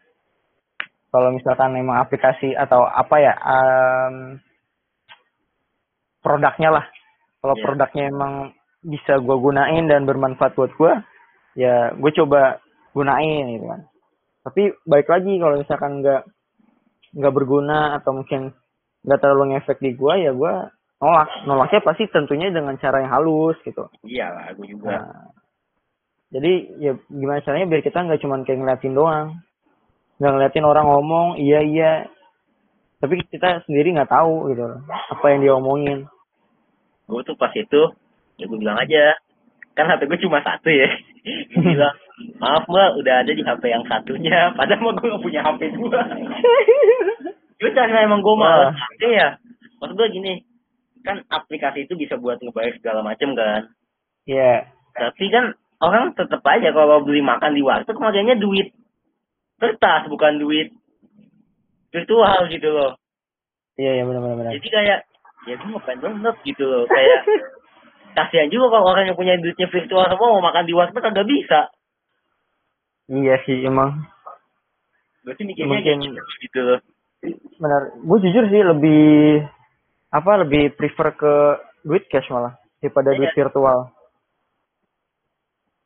Speaker 2: Kalau misalkan memang aplikasi atau apa ya em, produknya lah. Kalau
Speaker 1: Iya.
Speaker 2: produknya emang bisa gue gunain dan bermanfaat buat gue, ya gue coba gunain gitu kan. Tapi baik lagi kalau misalkan nggak nggak berguna atau mungkin nggak terlalu ngefek di gue, ya gue nolak. Nolaknya pasti tentunya dengan cara yang halus gitu.
Speaker 1: iyalah gue juga
Speaker 2: Nah, jadi ya gimana caranya biar kita nggak cuman kayak ngeliatin doang, nggak ngeliatin orang ngomong iya iya, tapi kita sendiri nggak tahu gitu apa yang dia omongin.
Speaker 1: Gue tuh pas itu ya gue bilang aja. Kan HP gue cuma satu ya. Gue bilang maaf mbak udah ada di HP yang satunya. Padahal mah gue gak punya HP gue itu karena emang gue
Speaker 2: Wah.
Speaker 1: males aja ya. Maksud gue gini kan aplikasi itu bisa buat ngebayar segala macem kan.
Speaker 2: Iya,
Speaker 1: tapi kan orang tetap aja kalau beli makan di warteg makanya duit. Kertas bukan duit. Virtual gitu loh.
Speaker 2: Iya iya benar benar benar.
Speaker 1: jadi kayak ya gue ngapain banget gitu loh kayak kasihan juga kalau orang yang punya duitnya virtual semua mau makan di warteg kagak bisa
Speaker 2: Iya sih emang
Speaker 1: berarti mikirnya
Speaker 2: Mungkin-
Speaker 1: gitu, loh
Speaker 2: benar. Gue jujur sih lebih apa lebih prefer ke duit cash malah daripada
Speaker 1: Iya.
Speaker 2: duit virtual.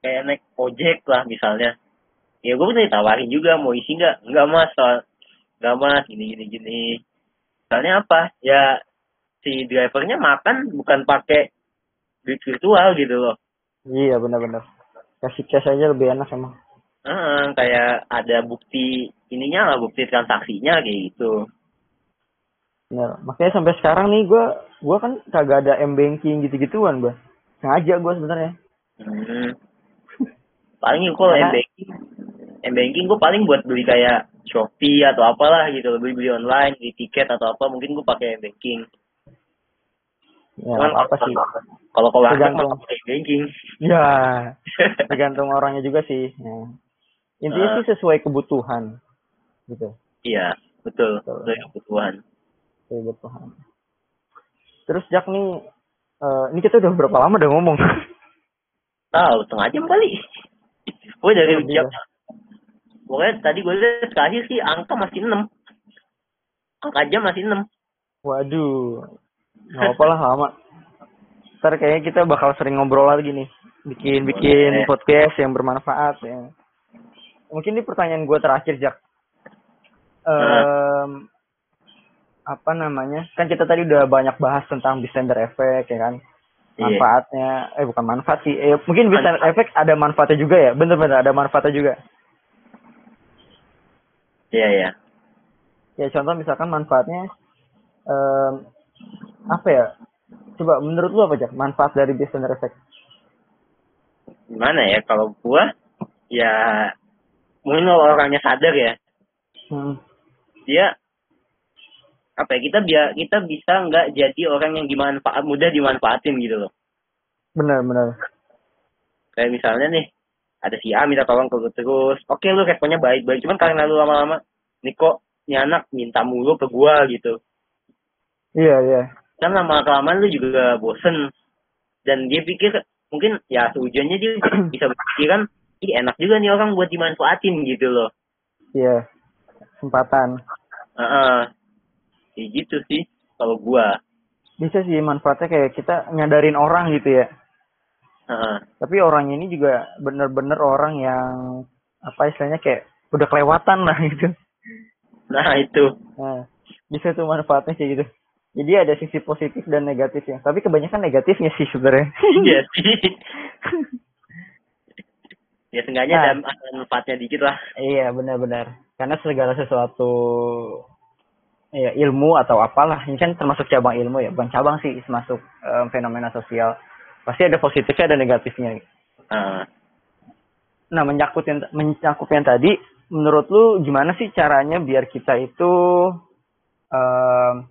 Speaker 1: kayak naik ojek lah misalnya ya gue udah ditawarin juga mau isi nggak nggak mas soal nggak mas gini gini gini soalnya apa ya si drivernya makan bukan pakai duit virtual gitu loh
Speaker 2: Iya benar-benar. Kasih cash aja lebih enak emang.
Speaker 1: Heeh, kayak ada bukti ininya lah bukti transaksinya kayak gitu
Speaker 2: Bener. Makanya sampai sekarang nih gue gue kan kagak ada m banking gitu gituan gue. Sengaja gue sebenarnya.
Speaker 1: Hmm. Paling kalau m banking, m banking gue paling buat beli kayak Shopee atau apalah gitu, beli beli online, beli tiket atau apa, mungkin gue pakai m banking.
Speaker 2: Ya
Speaker 1: Cuman
Speaker 2: apa sih?
Speaker 1: Kalau warteg
Speaker 2: Tergantung.
Speaker 1: banking.
Speaker 2: Ya tergantung orangnya juga sih. Ya. Intinya
Speaker 1: Ah.
Speaker 2: sih sesuai kebutuhan gitu.
Speaker 1: iya, betul.
Speaker 2: Betul.
Speaker 1: Sesuai kebutuhan.
Speaker 2: Sesuai kebutuhan. Terus Jack nih, eh, ini kita udah berapa lama udah ngomong?
Speaker 1: Tahu, setengah jam kali. Gue dari
Speaker 2: Lebih
Speaker 1: jam. Pokoknya tadi gue lihat terakhir sih angka masih 6. Angka jam masih 6.
Speaker 2: Waduh, nggak apa lah lama. Ntar kayaknya kita bakal sering ngobrol lagi nih, bikin bikin
Speaker 1: Boleh.
Speaker 2: podcast yang bermanfaat ya. Mungkin ini pertanyaan gue terakhir Jack. Em, apa namanya? Kan kita tadi udah banyak bahas tentang Bistender Effect ya kan.
Speaker 1: Iya.
Speaker 2: Manfaatnya, eh bukan manfaat sih. Eh, mungkin
Speaker 1: Manfaat.
Speaker 2: Effect ada manfaatnya juga ya. Bener-bener ada manfaatnya juga.
Speaker 1: Iya, iya.
Speaker 2: Ya contoh misalkan manfaatnya em, apa ya? Coba menurut lu apa Jack? Manfaat dari Bistender Effect?
Speaker 1: Gimana ya kalau gua ya mungkin kalau orangnya sadar ya,
Speaker 2: Hmm.
Speaker 1: dia apa ya kita biar kita bisa nggak jadi orang yang dimanfaat mudah dimanfaatin gitu loh.
Speaker 2: Bener bener.
Speaker 1: Kayak misalnya nih ada si A minta tolong ke lu terus, oke lu responnya baik-baik, cuman karena lu lama-lama, nih kok ini anak minta mulu ke gua gitu.
Speaker 2: Iya iya.
Speaker 1: Kan lama kelamaan lu juga bosen dan dia pikir mungkin ya seujungnya dia bisa berpikiran ih enak juga nih orang buat dimanfaatin gitu loh
Speaker 2: Iya. Kesempatan.
Speaker 1: Heeh. kayak gitu sih kalau gua
Speaker 2: Bisa sih manfaatnya kayak kita nyadarin orang gitu ya.
Speaker 1: Heeh.
Speaker 2: Tapi orang ini juga bener-bener orang yang apa istilahnya kayak udah kelewatan lah gitu.
Speaker 1: nah itu
Speaker 2: Nah, bisa tuh manfaatnya kayak gitu. Jadi ada sisi positif dan negatifnya. Tapi kebanyakan negatifnya sih sebenarnya.
Speaker 1: iya sih ya seenggaknya
Speaker 2: Nah.
Speaker 1: ada manfaatnya dikit lah
Speaker 2: Iya benar-benar. Karena segala sesuatu ya ilmu atau apalah ini kan termasuk cabang ilmu ya, bukan cabang sih termasuk em, fenomena sosial. Pasti ada positifnya ada negatifnya.
Speaker 1: Heeh.
Speaker 2: Nah mencakup yang mencakup yang tadi, menurut lu gimana sih caranya biar kita itu em,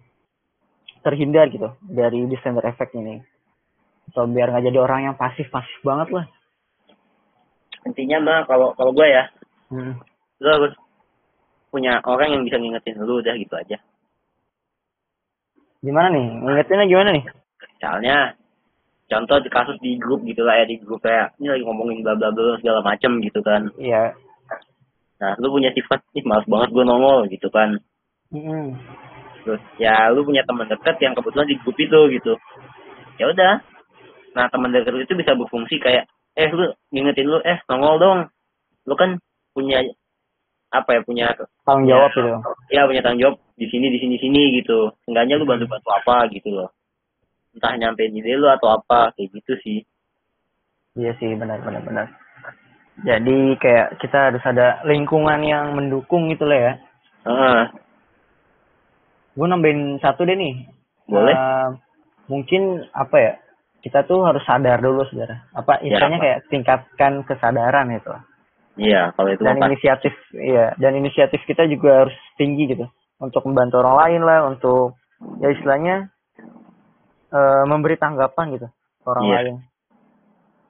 Speaker 2: terhindar gitu dari December effect ini? Atau biar nggak jadi orang yang pasif-pasif banget lah.
Speaker 1: intinya mah kalau kalau gua ya
Speaker 2: Hmm.
Speaker 1: lu harus punya orang yang bisa ngingetin lu udah gitu aja
Speaker 2: Gimana nih? Ngingetinnya gimana nih?
Speaker 1: misalnya contoh di kasus di grup gitu lah ya di grup kayak ini lagi ngomongin bla bla bla segala macem gitu kan
Speaker 2: Iya.
Speaker 1: nah lu punya sifat ih males banget gue nongol gitu kan
Speaker 2: Mm-mm.
Speaker 1: Terus ya lu punya teman dekat yang kebetulan di grup itu gitu ya udah nah teman dekat itu bisa berfungsi kayak eh lu ngingetin lu eh nongol dong lu kan punya apa ya punya
Speaker 2: Tanggung jawab gitu.
Speaker 1: ya punya tanggung jawab di sini di sini sini gitu enggaknya lu bantu bantu apa gitu loh entah nyampein ide lu atau apa kayak gitu sih
Speaker 2: Iya sih, benar benar benar. Jadi kayak kita harus ada lingkungan yang mendukung gitu lah ya.
Speaker 1: Heeh.
Speaker 2: Gue nambahin satu deh nih.
Speaker 1: Boleh.
Speaker 2: Eh, mungkin apa ya? Kita tuh harus sadar dulu saudara. Apa istilahnya
Speaker 1: apa?
Speaker 2: kayak tingkatkan kesadaran itu.
Speaker 1: iya kalau itu
Speaker 2: Dan
Speaker 1: pasti.
Speaker 2: inisiatif, iya. Dan inisiatif kita juga harus tinggi gitu. Untuk membantu orang lain lah, untuk ya istilahnya eh, memberi tanggapan gitu orang
Speaker 1: Iya.
Speaker 2: lain.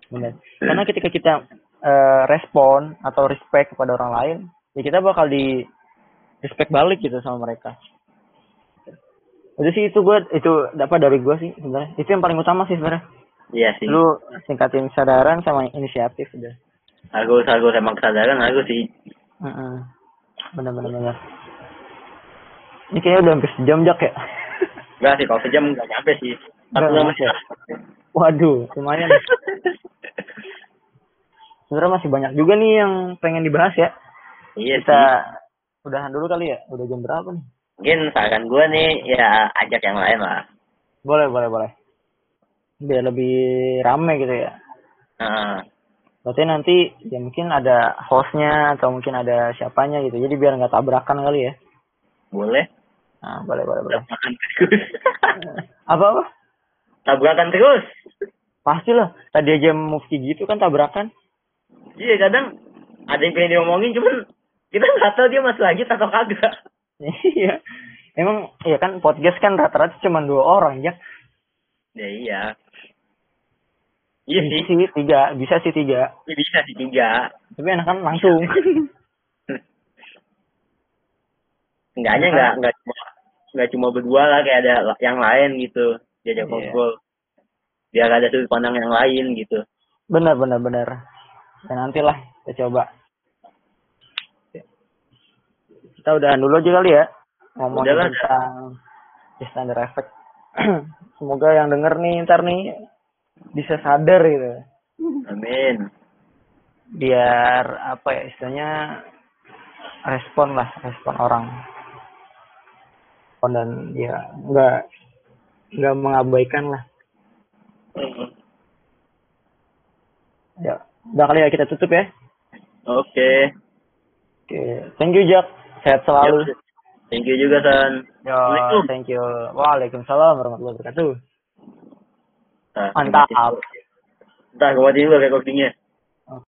Speaker 2: Benar. Karena ketika kita eh, respon atau respect kepada orang lain, ya kita bakal di respect balik gitu sama mereka. Itu sih itu gue itu dapat dari gue sih sebenarnya. Itu yang paling utama sih sebenarnya.
Speaker 1: iya sih
Speaker 2: Lu tingkatin kesadaran sama inisiatif udah.
Speaker 1: harus harus emang kesadaran harus sih
Speaker 2: Heeh. Benar benar benar. Ini kayaknya udah hampir sejam jak ya.
Speaker 1: enggak sih kalau sejam nggak nyampe sih satu jam
Speaker 2: nyampe. Waduh, lumayan. Sebenarnya masih banyak juga nih yang pengen dibahas ya.
Speaker 1: iya
Speaker 2: Kita
Speaker 1: sih
Speaker 2: udahan dulu kali ya. Udah jam berapa nih?
Speaker 1: Mungkin saran gue nih ya ajak yang lain lah
Speaker 2: Boleh, boleh, boleh. Biar lebih rame gitu ya.
Speaker 1: Heeh.
Speaker 2: Berarti nanti ya mungkin ada hostnya atau mungkin ada siapanya gitu. Jadi biar nggak tabrakan kali ya.
Speaker 1: boleh
Speaker 2: Nah, boleh, boleh, boleh.
Speaker 1: Tabrakan terus.
Speaker 2: Apa apa?
Speaker 1: Tabrakan terus.
Speaker 2: Pastilah. Tadi aja mufti gitu kan tabrakan.
Speaker 1: Iya kadang ada yang pengen diomongin cuman kita nggak tahu dia masih lanjut atau kagak.
Speaker 2: Iya. Emang ya kan podcast kan rata-rata cuma dua orang ya.
Speaker 1: Ya iya. Iya
Speaker 2: Bisa
Speaker 1: sih.
Speaker 2: sih tiga, bisa sih tiga.
Speaker 1: Ya, bisa sih tiga.
Speaker 2: Tapi enakan langsung.
Speaker 1: Enggaknya
Speaker 2: Iya.
Speaker 1: nggak nggak cuma nggak cuma berdua lah kayak ada yang lain gitu diajak ngobrol. Biar ada sudut pandang yang lain gitu.
Speaker 2: benar, benar, benar. Ya nantilah kita coba. Kita udahan dulu aja kali ya.
Speaker 1: Udahlah.
Speaker 2: tentang standar effect. Semoga yang denger nih ntar nih bisa sadar gitu.
Speaker 1: Amin.
Speaker 2: Biar apa ya istilahnya respon lah, respon orang. Respon dan ya nggak nggak mengabaikan lah. Ya, udah kali ya kita tutup ya.
Speaker 1: Oke.
Speaker 2: Oke, thank you Jack. Sehat selalu.
Speaker 1: Yuk. Thank you juga San.
Speaker 2: Yo,
Speaker 1: Assalamualaikum.
Speaker 2: thank you. Waalaikumsalam warahmatullahi wabarakatuh.
Speaker 1: Nah,
Speaker 2: Mantap.
Speaker 1: Entah, gue matiin dulu recordingnya.